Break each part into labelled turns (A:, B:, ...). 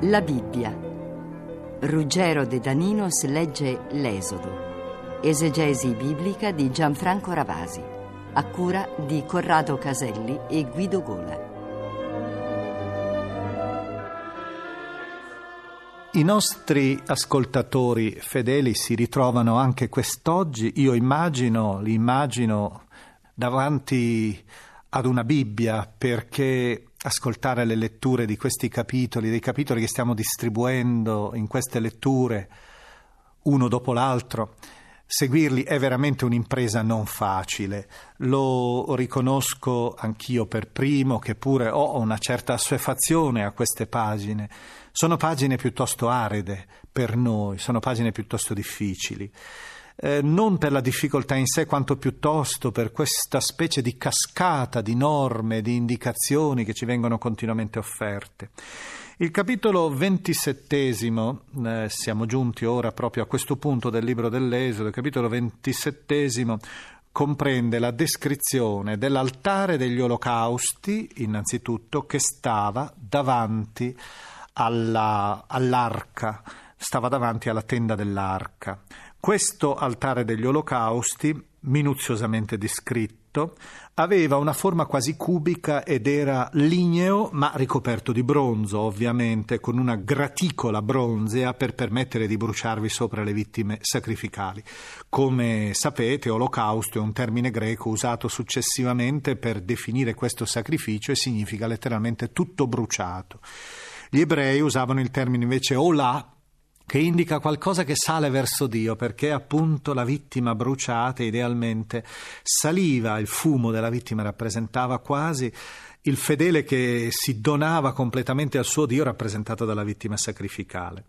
A: La Bibbia. Ruggero De Daninos legge L'Esodo. Esegesi biblica di Gianfranco Ravasi. A cura di Corrado Caselli e Guido Gola.
B: I nostri ascoltatori fedeli si ritrovano anche quest'oggi, io immagino, li immagino davanti ad una Bibbia perché ascoltare le letture di questi capitoli, dei capitoli che stiamo distribuendo in queste letture, uno dopo l'altro, seguirli è veramente un'impresa non facile. Lo riconosco anch'io per primo, che pure ho una certa assuefazione a queste pagine. Sono pagine piuttosto aride per noi, sono pagine piuttosto difficili eh, non per la difficoltà in sé, quanto piuttosto per questa specie di cascata di norme, di indicazioni che ci vengono continuamente offerte. Il capitolo ventisettesimo, eh, siamo giunti ora proprio a questo punto del libro dell'Esodo, il capitolo ventisettesimo comprende la descrizione dell'altare degli olocausti, innanzitutto, che stava davanti alla, all'arca, stava davanti alla tenda dell'arca. Questo altare degli olocausti, minuziosamente descritto, aveva una forma quasi cubica ed era ligneo ma ricoperto di bronzo, ovviamente, con una graticola bronzea per permettere di bruciarvi sopra le vittime sacrificali. Come sapete, olocausto è un termine greco usato successivamente per definire questo sacrificio e significa letteralmente tutto bruciato. Gli ebrei usavano il termine invece olà che indica qualcosa che sale verso Dio, perché appunto la vittima bruciata idealmente saliva, il fumo della vittima rappresentava quasi il fedele che si donava completamente al suo Dio rappresentato dalla vittima sacrificale.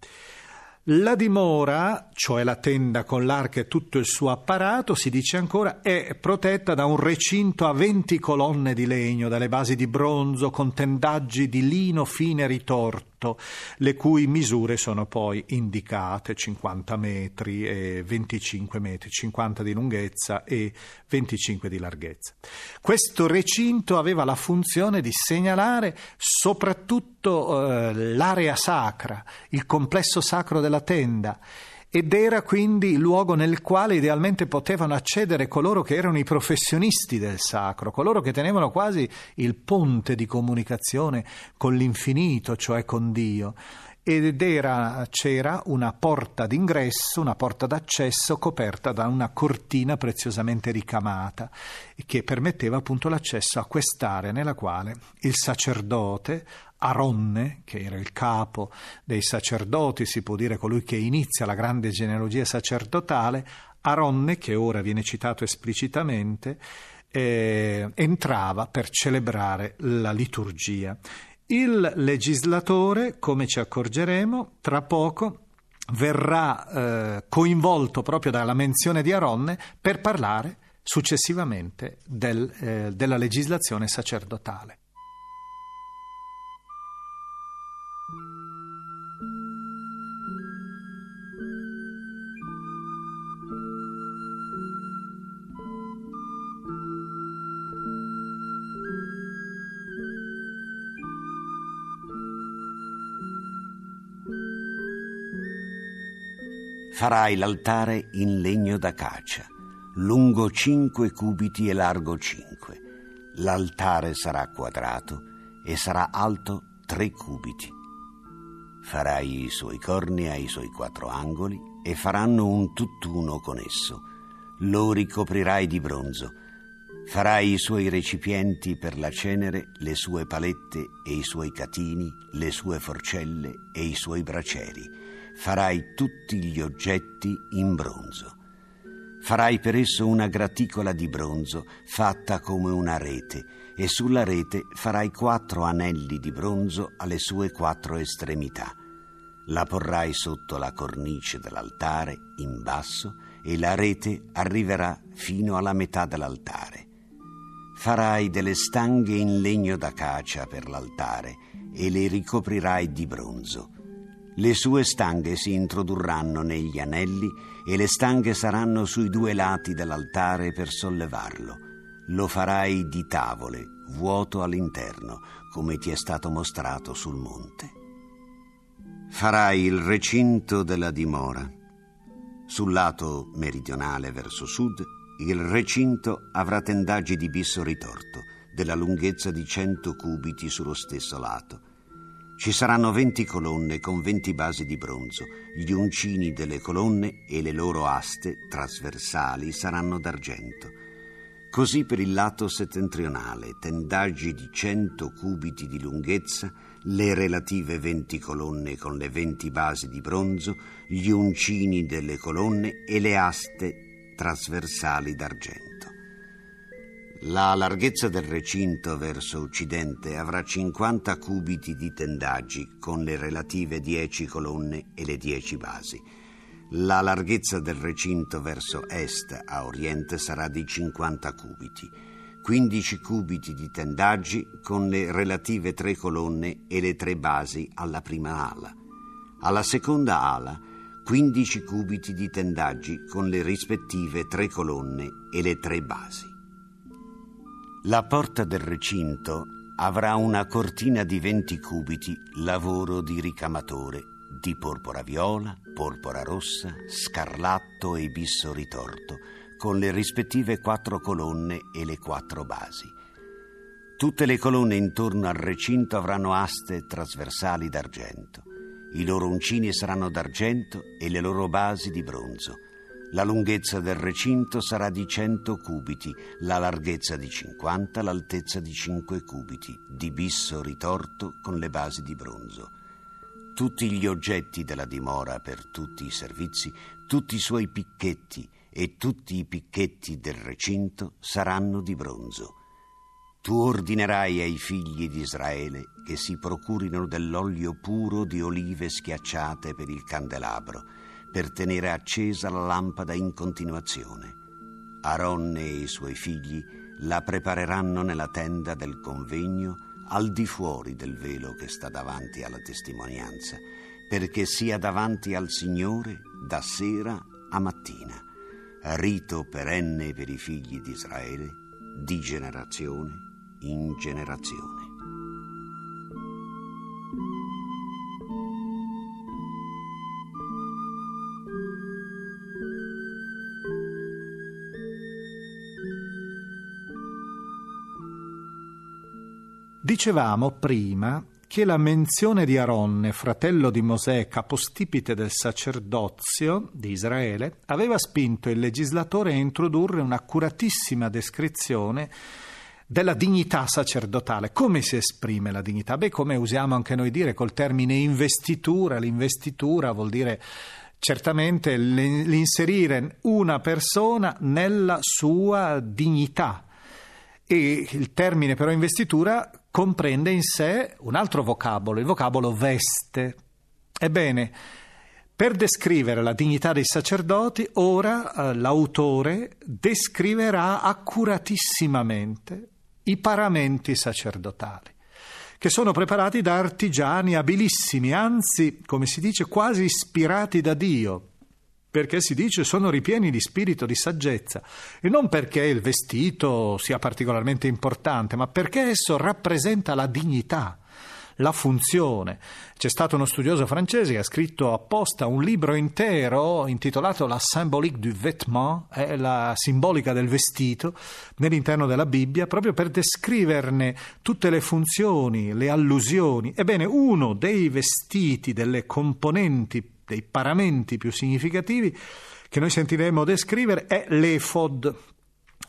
B: La dimora, cioè la tenda con l'arca e tutto il suo apparato, si dice ancora, è protetta da un recinto a 20 colonne di legno, dalle basi di bronzo, con tendaggi di lino fine ritorto, le cui misure sono poi indicate 50 metri e 25 metri, 50 di lunghezza e 25 di larghezza. Questo recinto aveva la funzione di segnalare soprattutto eh, l'area sacra, il complesso sacro della tenda ed era quindi luogo nel quale idealmente potevano accedere coloro che erano i professionisti del sacro, coloro che tenevano quasi il ponte di comunicazione con l'infinito, cioè con Dio ed era, c'era una porta d'ingresso, una porta d'accesso coperta da una cortina preziosamente ricamata che permetteva appunto l'accesso a quest'area nella quale il sacerdote Aronne, che era il capo dei sacerdoti, si può dire colui che inizia la grande genealogia sacerdotale, Aronne, che ora viene citato esplicitamente, eh, entrava per celebrare la liturgia. Il legislatore, come ci accorgeremo, tra poco verrà eh, coinvolto proprio dalla menzione di Aronne per parlare successivamente del, eh, della legislazione sacerdotale.
C: Farai l'altare in legno d'acacia, lungo cinque cubiti e largo cinque. L'altare sarà quadrato e sarà alto tre cubiti. Farai i suoi corni ai suoi quattro angoli e faranno un tutt'uno con esso. Lo ricoprirai di bronzo. Farai i suoi recipienti per la cenere, le sue palette e i suoi catini, le sue forcelle e i suoi bracieri farai tutti gli oggetti in bronzo. Farai per esso una graticola di bronzo fatta come una rete e sulla rete farai quattro anelli di bronzo alle sue quattro estremità. La porrai sotto la cornice dell'altare in basso e la rete arriverà fino alla metà dell'altare. Farai delle stanghe in legno d'acacia per l'altare e le ricoprirai di bronzo le sue stanghe si introdurranno negli anelli e le stanghe saranno sui due lati dell'altare per sollevarlo. Lo farai di tavole, vuoto all'interno, come ti è stato mostrato sul monte. Farai il recinto della dimora. Sul lato meridionale verso sud, il recinto avrà tendaggi di bisso ritorto, della lunghezza di 100 cubiti sullo stesso lato ci saranno 20 colonne con 20 basi di bronzo. Gli uncini delle colonne e le loro aste trasversali saranno d'argento. Così per il lato settentrionale, tendaggi di 100 cubiti di lunghezza, le relative 20 colonne con le 20 basi di bronzo, gli uncini delle colonne e le aste trasversali d'argento. La larghezza del recinto verso occidente avrà 50 cubiti di tendaggi con le relative 10 colonne e le 10 basi. La larghezza del recinto verso est a oriente sarà di 50 cubiti. 15 cubiti di tendaggi con le relative tre colonne e le tre basi alla prima ala. Alla seconda ala 15 cubiti di tendaggi con le rispettive tre colonne e le tre basi. La porta del recinto avrà una cortina di 20 cubiti, lavoro di ricamatore, di porpora viola, porpora rossa, scarlatto e bisso ritorto, con le rispettive quattro colonne e le quattro basi. Tutte le colonne intorno al recinto avranno aste trasversali d'argento. I loro uncini saranno d'argento e le loro basi di bronzo. La lunghezza del recinto sarà di 100 cubiti, la larghezza di 50, l'altezza di 5 cubiti, di bisso ritorto con le basi di bronzo. Tutti gli oggetti della dimora per tutti i servizi, tutti i suoi picchetti e tutti i picchetti del recinto saranno di bronzo. Tu ordinerai ai figli di Israele che si procurino dell'olio puro di olive schiacciate per il candelabro per tenere accesa la lampada in continuazione. Aronne e i suoi figli la prepareranno nella tenda del convegno al di fuori del velo che sta davanti alla testimonianza, perché sia davanti al Signore da sera a mattina, rito perenne per i figli di Israele, di generazione in generazione.
B: Dicevamo prima che la menzione di Aronne, fratello di Mosè, capostipite del sacerdozio di Israele, aveva spinto il legislatore a introdurre un'accuratissima descrizione della dignità sacerdotale. Come si esprime la dignità? Beh, come usiamo anche noi dire col termine investitura, l'investitura vuol dire certamente l'inserire una persona nella sua dignità. E il termine però investitura comprende in sé un altro vocabolo, il vocabolo veste. Ebbene, per descrivere la dignità dei sacerdoti, ora eh, l'autore descriverà accuratissimamente i paramenti sacerdotali, che sono preparati da artigiani abilissimi, anzi, come si dice, quasi ispirati da Dio, perché si dice sono ripieni di spirito di saggezza, e non perché il vestito sia particolarmente importante, ma perché esso rappresenta la dignità la funzione. C'è stato uno studioso francese che ha scritto apposta un libro intero intitolato La symbolique du vêtement, è la simbolica del vestito, nell'interno della Bibbia, proprio per descriverne tutte le funzioni, le allusioni. Ebbene, uno dei vestiti, delle componenti, dei paramenti più significativi che noi sentiremo descrivere è l'efod,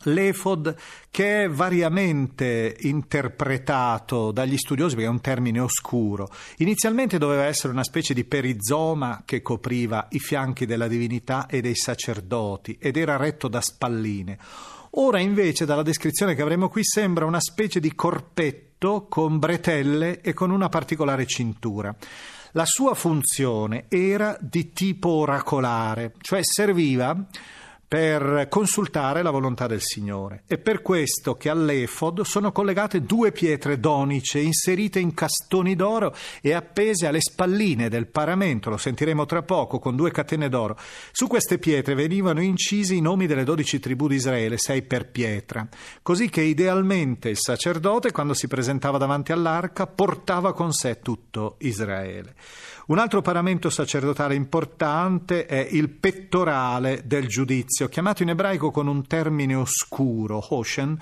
B: L'efod che è variamente interpretato dagli studiosi perché è un termine oscuro. Inizialmente doveva essere una specie di perizoma che copriva i fianchi della divinità e dei sacerdoti ed era retto da spalline. Ora invece dalla descrizione che avremo qui sembra una specie di corpetto con bretelle e con una particolare cintura. La sua funzione era di tipo oracolare, cioè serviva per consultare la volontà del Signore. È per questo che all'efod sono collegate due pietre donice inserite in castoni d'oro e appese alle spalline del paramento, lo sentiremo tra poco, con due catene d'oro. Su queste pietre venivano incisi i nomi delle dodici tribù di Israele, sei per pietra, così che idealmente il sacerdote, quando si presentava davanti all'arca, portava con sé tutto Israele. Un altro paramento sacerdotale importante è il pettorale del giudizio, chiamato in ebraico con un termine oscuro, Hoshen,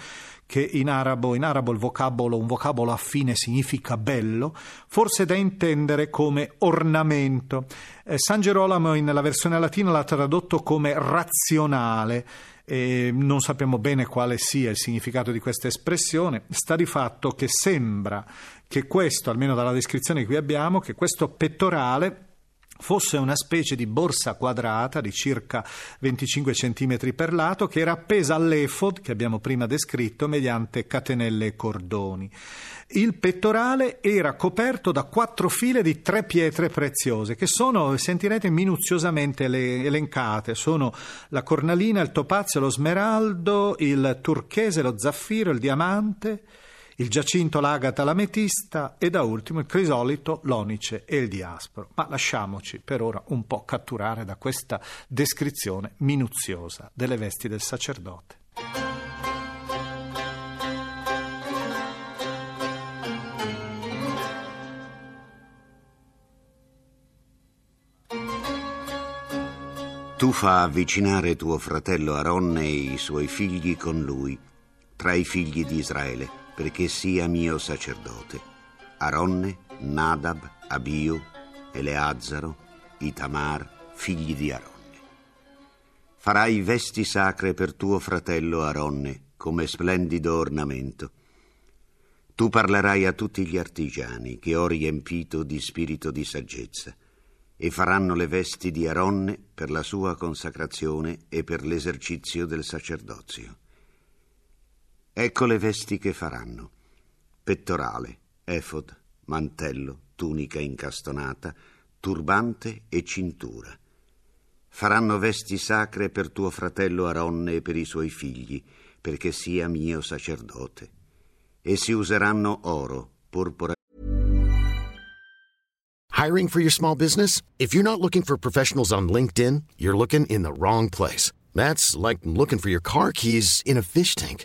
B: che in arabo, in arabo vocabolo, un vocabolo affine significa bello, forse da intendere come ornamento. Eh, San Gerolamo nella versione latina l'ha tradotto come razionale. E non sappiamo bene quale sia il significato di questa espressione, sta di fatto che sembra che questo, almeno dalla descrizione che qui abbiamo, che questo pettorale fosse una specie di borsa quadrata di circa 25 cm per lato che era appesa all'efod che abbiamo prima descritto mediante catenelle e cordoni. Il pettorale era coperto da quattro file di tre pietre preziose che sono, sentirete, minuziosamente elencate. Sono la cornalina, il topazio, lo smeraldo, il turchese, lo zaffiro, il diamante il giacinto, l'agata, l'ametista e da ultimo il crisolito, l'onice e il diasporo. Ma lasciamoci per ora un po' catturare da questa descrizione minuziosa delle vesti del sacerdote.
C: Tu fa avvicinare tuo fratello Aronne e i suoi figli con lui, tra i figli di Israele perché sia mio sacerdote. Aronne, Nadab, Abio, Eleazzaro, Itamar, figli di Aronne. Farai vesti sacre per tuo fratello Aronne come splendido ornamento. Tu parlerai a tutti gli artigiani che ho riempito di spirito di saggezza e faranno le vesti di Aronne per la sua consacrazione e per l'esercizio del sacerdozio. Ecco le vesti che faranno. Pettorale, efod, mantello, tunica incastonata, turbante e cintura. Faranno vesti sacre per tuo fratello Aronne e per i suoi figli, perché sia mio sacerdote. E si useranno oro, purpura.
D: Hiring for your small business? If you're not looking for professionals on LinkedIn, you're looking in the wrong place. That's like looking for your car keys in a fish tank.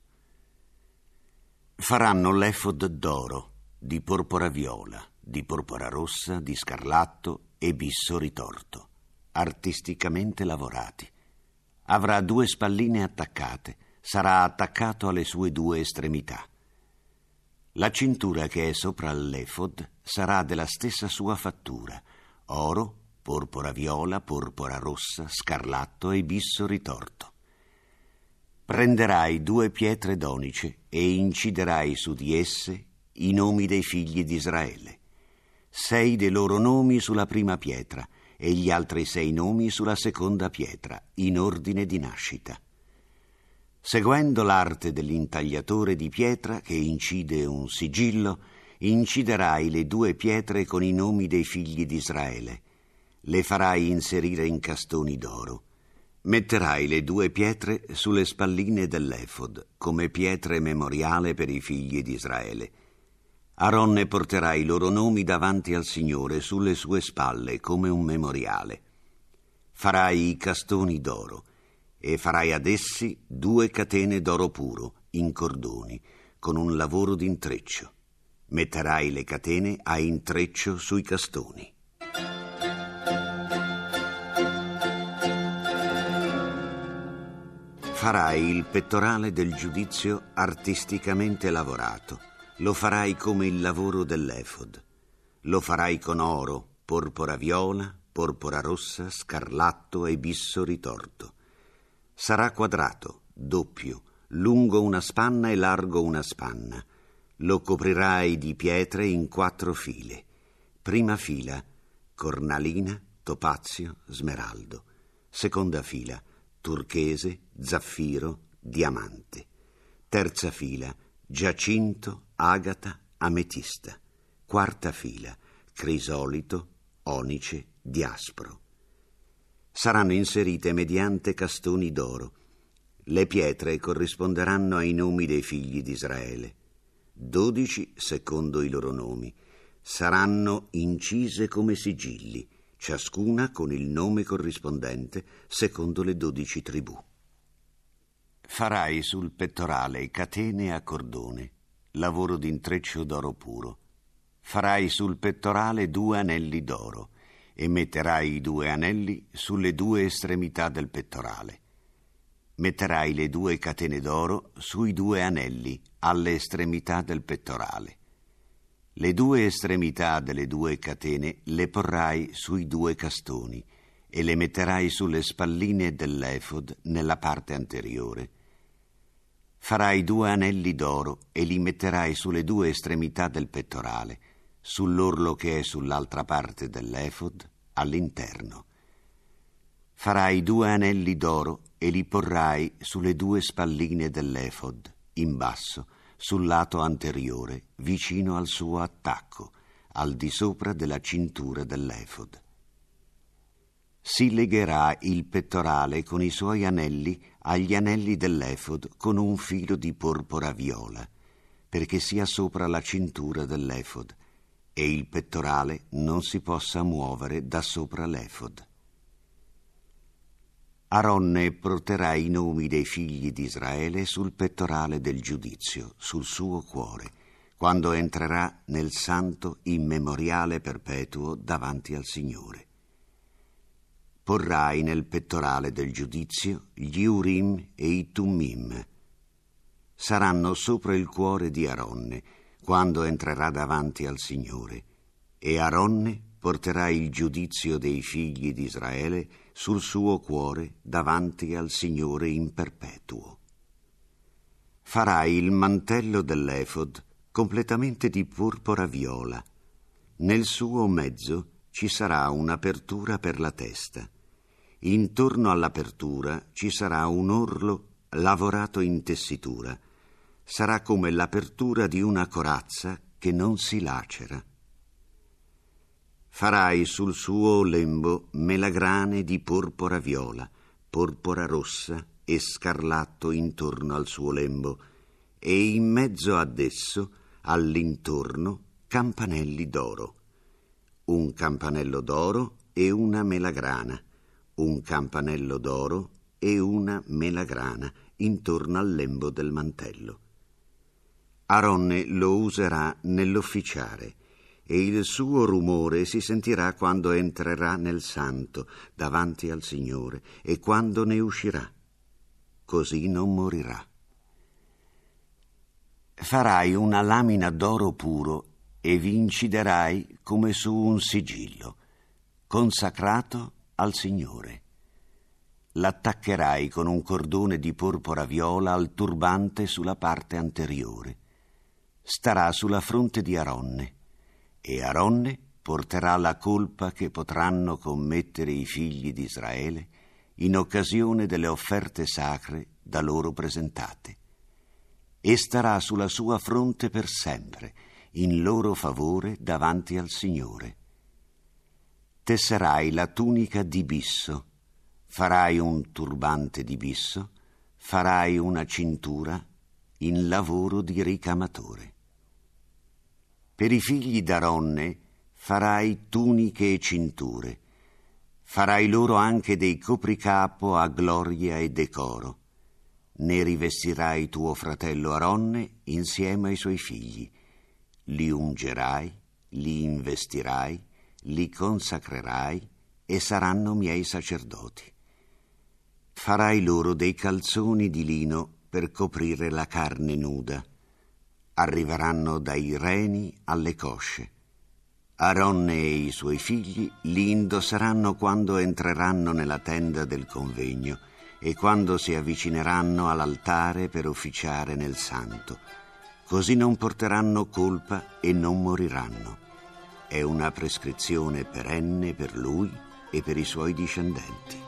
C: Faranno l'efod d'oro, di porpora viola, di porpora rossa, di scarlatto e bisso ritorto, artisticamente lavorati. Avrà due spalline attaccate, sarà attaccato alle sue due estremità. La cintura che è sopra l'efod sarà della stessa sua fattura, oro, porpora viola, porpora rossa, scarlatto e bisso ritorto. Prenderai due pietre donice e inciderai su di esse i nomi dei figli di Israele. Sei dei loro nomi sulla prima pietra e gli altri sei nomi sulla seconda pietra, in ordine di nascita. Seguendo l'arte dell'intagliatore di pietra che incide un sigillo, inciderai le due pietre con i nomi dei figli di Israele. Le farai inserire in castoni d'oro. Metterai le due pietre sulle spalline dell'efod, come pietre memoriale per i figli di Israele. Aronne porterà i loro nomi davanti al Signore sulle sue spalle come un memoriale. Farai i castoni d'oro e farai ad essi due catene d'oro puro in cordoni con un lavoro d'intreccio. Metterai le catene a intreccio sui castoni. Farai il pettorale del giudizio artisticamente lavorato. Lo farai come il lavoro dell'efod. Lo farai con oro, porpora viola, porpora rossa, scarlatto e bisso ritorto. Sarà quadrato, doppio, lungo una spanna e largo una spanna. Lo coprirai di pietre in quattro file. Prima fila, cornalina, topazio, smeraldo. Seconda fila, turchese, zaffiro, diamante. Terza fila, giacinto, agata, ametista. Quarta fila, crisolito, onice, diaspro. Saranno inserite mediante castoni d'oro. Le pietre corrisponderanno ai nomi dei figli di Israele. Dodici secondo i loro nomi. Saranno incise come sigilli ciascuna con il nome corrispondente secondo le dodici tribù. Farai sul pettorale catene a cordone, lavoro d'intreccio d'oro puro. Farai sul pettorale due anelli d'oro e metterai i due anelli sulle due estremità del pettorale. Metterai le due catene d'oro sui due anelli alle estremità del pettorale le due estremità delle due catene le porrai sui due castoni e le metterai sulle spalline dell'efod nella parte anteriore. Farai due anelli d'oro e li metterai sulle due estremità del pettorale, sull'orlo che è sull'altra parte dell'efod, all'interno. Farai due anelli d'oro e li porrai sulle due spalline dell'efod, in basso, sul lato anteriore, vicino al suo attacco, al di sopra della cintura dell'efod. Si legherà il pettorale con i suoi anelli agli anelli dell'efod con un filo di porpora viola, perché sia sopra la cintura dell'efod e il pettorale non si possa muovere da sopra l'efod. Aronne porterà i nomi dei figli di Israele sul pettorale del giudizio, sul suo cuore, quando entrerà nel santo immemoriale perpetuo davanti al Signore. Porrai nel pettorale del giudizio gli Urim e i Tummim. Saranno sopra il cuore di Aronne quando entrerà davanti al Signore, e Aronne porterà il giudizio dei figli di Israele sul suo cuore davanti al Signore in perpetuo. Farai il mantello dell'efod completamente di purpura viola. Nel suo mezzo ci sarà un'apertura per la testa. Intorno all'apertura ci sarà un orlo lavorato in tessitura. Sarà come l'apertura di una corazza che non si lacera Farai sul suo lembo melagrane di porpora viola, porpora rossa e scarlatto intorno al suo lembo, e in mezzo ad esso, all'intorno, campanelli d'oro. Un campanello d'oro e una melagrana, un campanello d'oro e una melagrana intorno al lembo del mantello. Aronne lo userà nell'officiare e il suo rumore si sentirà quando entrerà nel santo davanti al Signore e quando ne uscirà. Così non morirà. Farai una lamina d'oro puro e vi inciderai come su un sigillo, consacrato al Signore. L'attaccherai con un cordone di porpora viola al turbante sulla parte anteriore. Starà sulla fronte di Aronne e Aronne porterà la colpa che potranno commettere i figli di Israele in occasione delle offerte sacre da loro presentate. E starà sulla sua fronte per sempre, in loro favore davanti al Signore. Tesserai la tunica di bisso, farai un turbante di bisso, farai una cintura in lavoro di ricamatore. Per i figli d'Aronne farai tuniche e cinture, farai loro anche dei copricapo a gloria e decoro. Ne rivestirai tuo fratello Aronne insieme ai suoi figli, li ungerai, li investirai, li consacrerai e saranno miei sacerdoti. Farai loro dei calzoni di lino per coprire la carne nuda arriveranno dai reni alle cosce. Aronne e i suoi figli li indosseranno quando entreranno nella tenda del convegno e quando si avvicineranno all'altare per officiare nel santo. Così non porteranno colpa e non moriranno. È una prescrizione perenne per lui e per i suoi discendenti.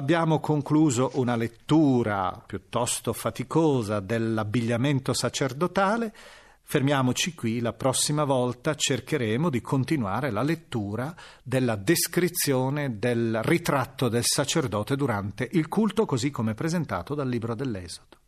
B: Abbiamo concluso una lettura piuttosto faticosa dell'abbigliamento sacerdotale. Fermiamoci qui, la prossima volta cercheremo di continuare la lettura della descrizione del ritratto del sacerdote durante il culto così come presentato dal libro dell'Esodo.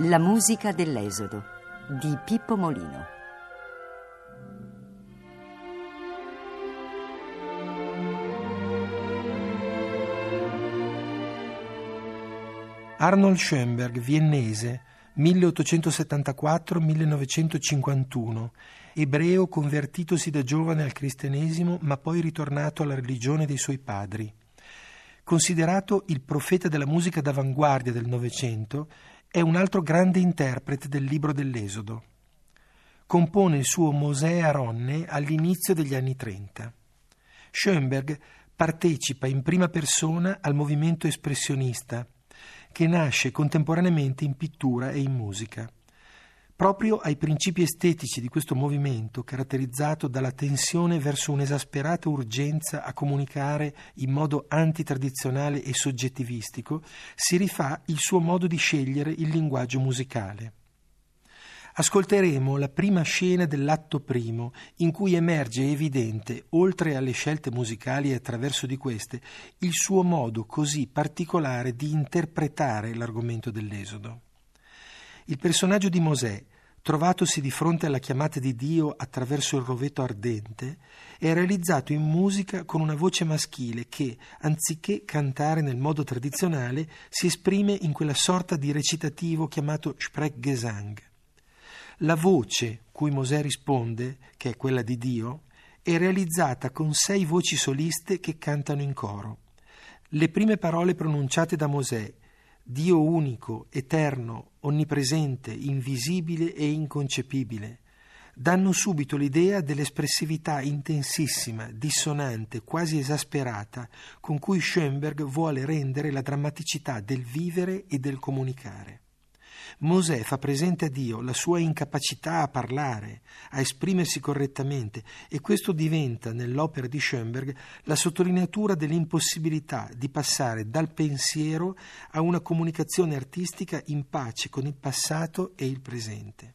A: La musica dell'Esodo di Pippo Molino.
E: Arnold Schoenberg, viennese, 1874-1951, ebreo convertitosi da giovane al cristianesimo ma poi ritornato alla religione dei suoi padri. Considerato il profeta della musica d'avanguardia del Novecento, è un altro grande interprete del libro dell'Esodo. Compone il suo Mosè Aronne all'inizio degli anni Trenta. Schoenberg partecipa in prima persona al movimento espressionista, che nasce contemporaneamente in pittura e in musica. Proprio ai principi estetici di questo movimento, caratterizzato dalla tensione verso un'esasperata urgenza a comunicare in modo antitradizionale e soggettivistico, si rifà il suo modo di scegliere il linguaggio musicale. Ascolteremo la prima scena dell'atto primo, in cui emerge evidente, oltre alle scelte musicali e attraverso di queste, il suo modo così particolare di interpretare l'argomento dell'Esodo. Il personaggio di Mosè, trovatosi di fronte alla chiamata di Dio attraverso il roveto ardente, è realizzato in musica con una voce maschile che, anziché cantare nel modo tradizionale, si esprime in quella sorta di recitativo chiamato Sprechgesang. La voce cui Mosè risponde, che è quella di Dio, è realizzata con sei voci soliste che cantano in coro. Le prime parole pronunciate da Mosè Dio unico, eterno, onnipresente, invisibile e inconcepibile. danno subito l'idea dell'espressività intensissima, dissonante, quasi esasperata con cui Schoenberg vuole rendere la drammaticità del vivere e del comunicare. Mosè fa presente a Dio la sua incapacità a parlare, a esprimersi correttamente e questo diventa nell'opera di Schoenberg la sottolineatura dell'impossibilità di passare dal pensiero a una comunicazione artistica in pace con il passato e il presente.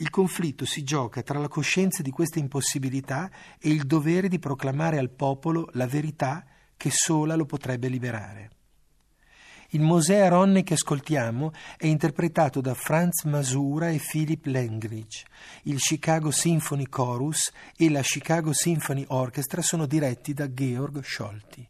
E: Il conflitto si gioca tra la coscienza di questa impossibilità e il dovere di proclamare al popolo la verità che sola lo potrebbe liberare. Il Mosè Aronne che ascoltiamo è interpretato da Franz Masura e Philip Langridge. Il Chicago Symphony Chorus e la Chicago Symphony Orchestra sono diretti da Georg Scholti.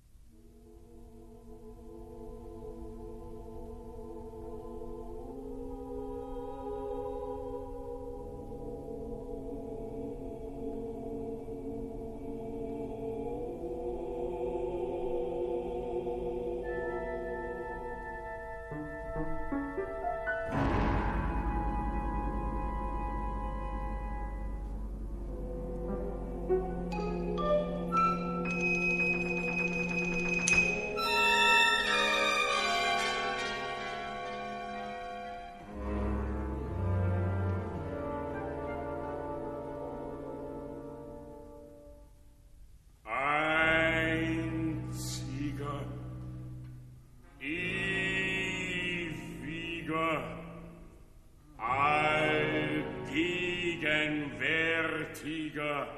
E: Sieger, allgegenwärtiger.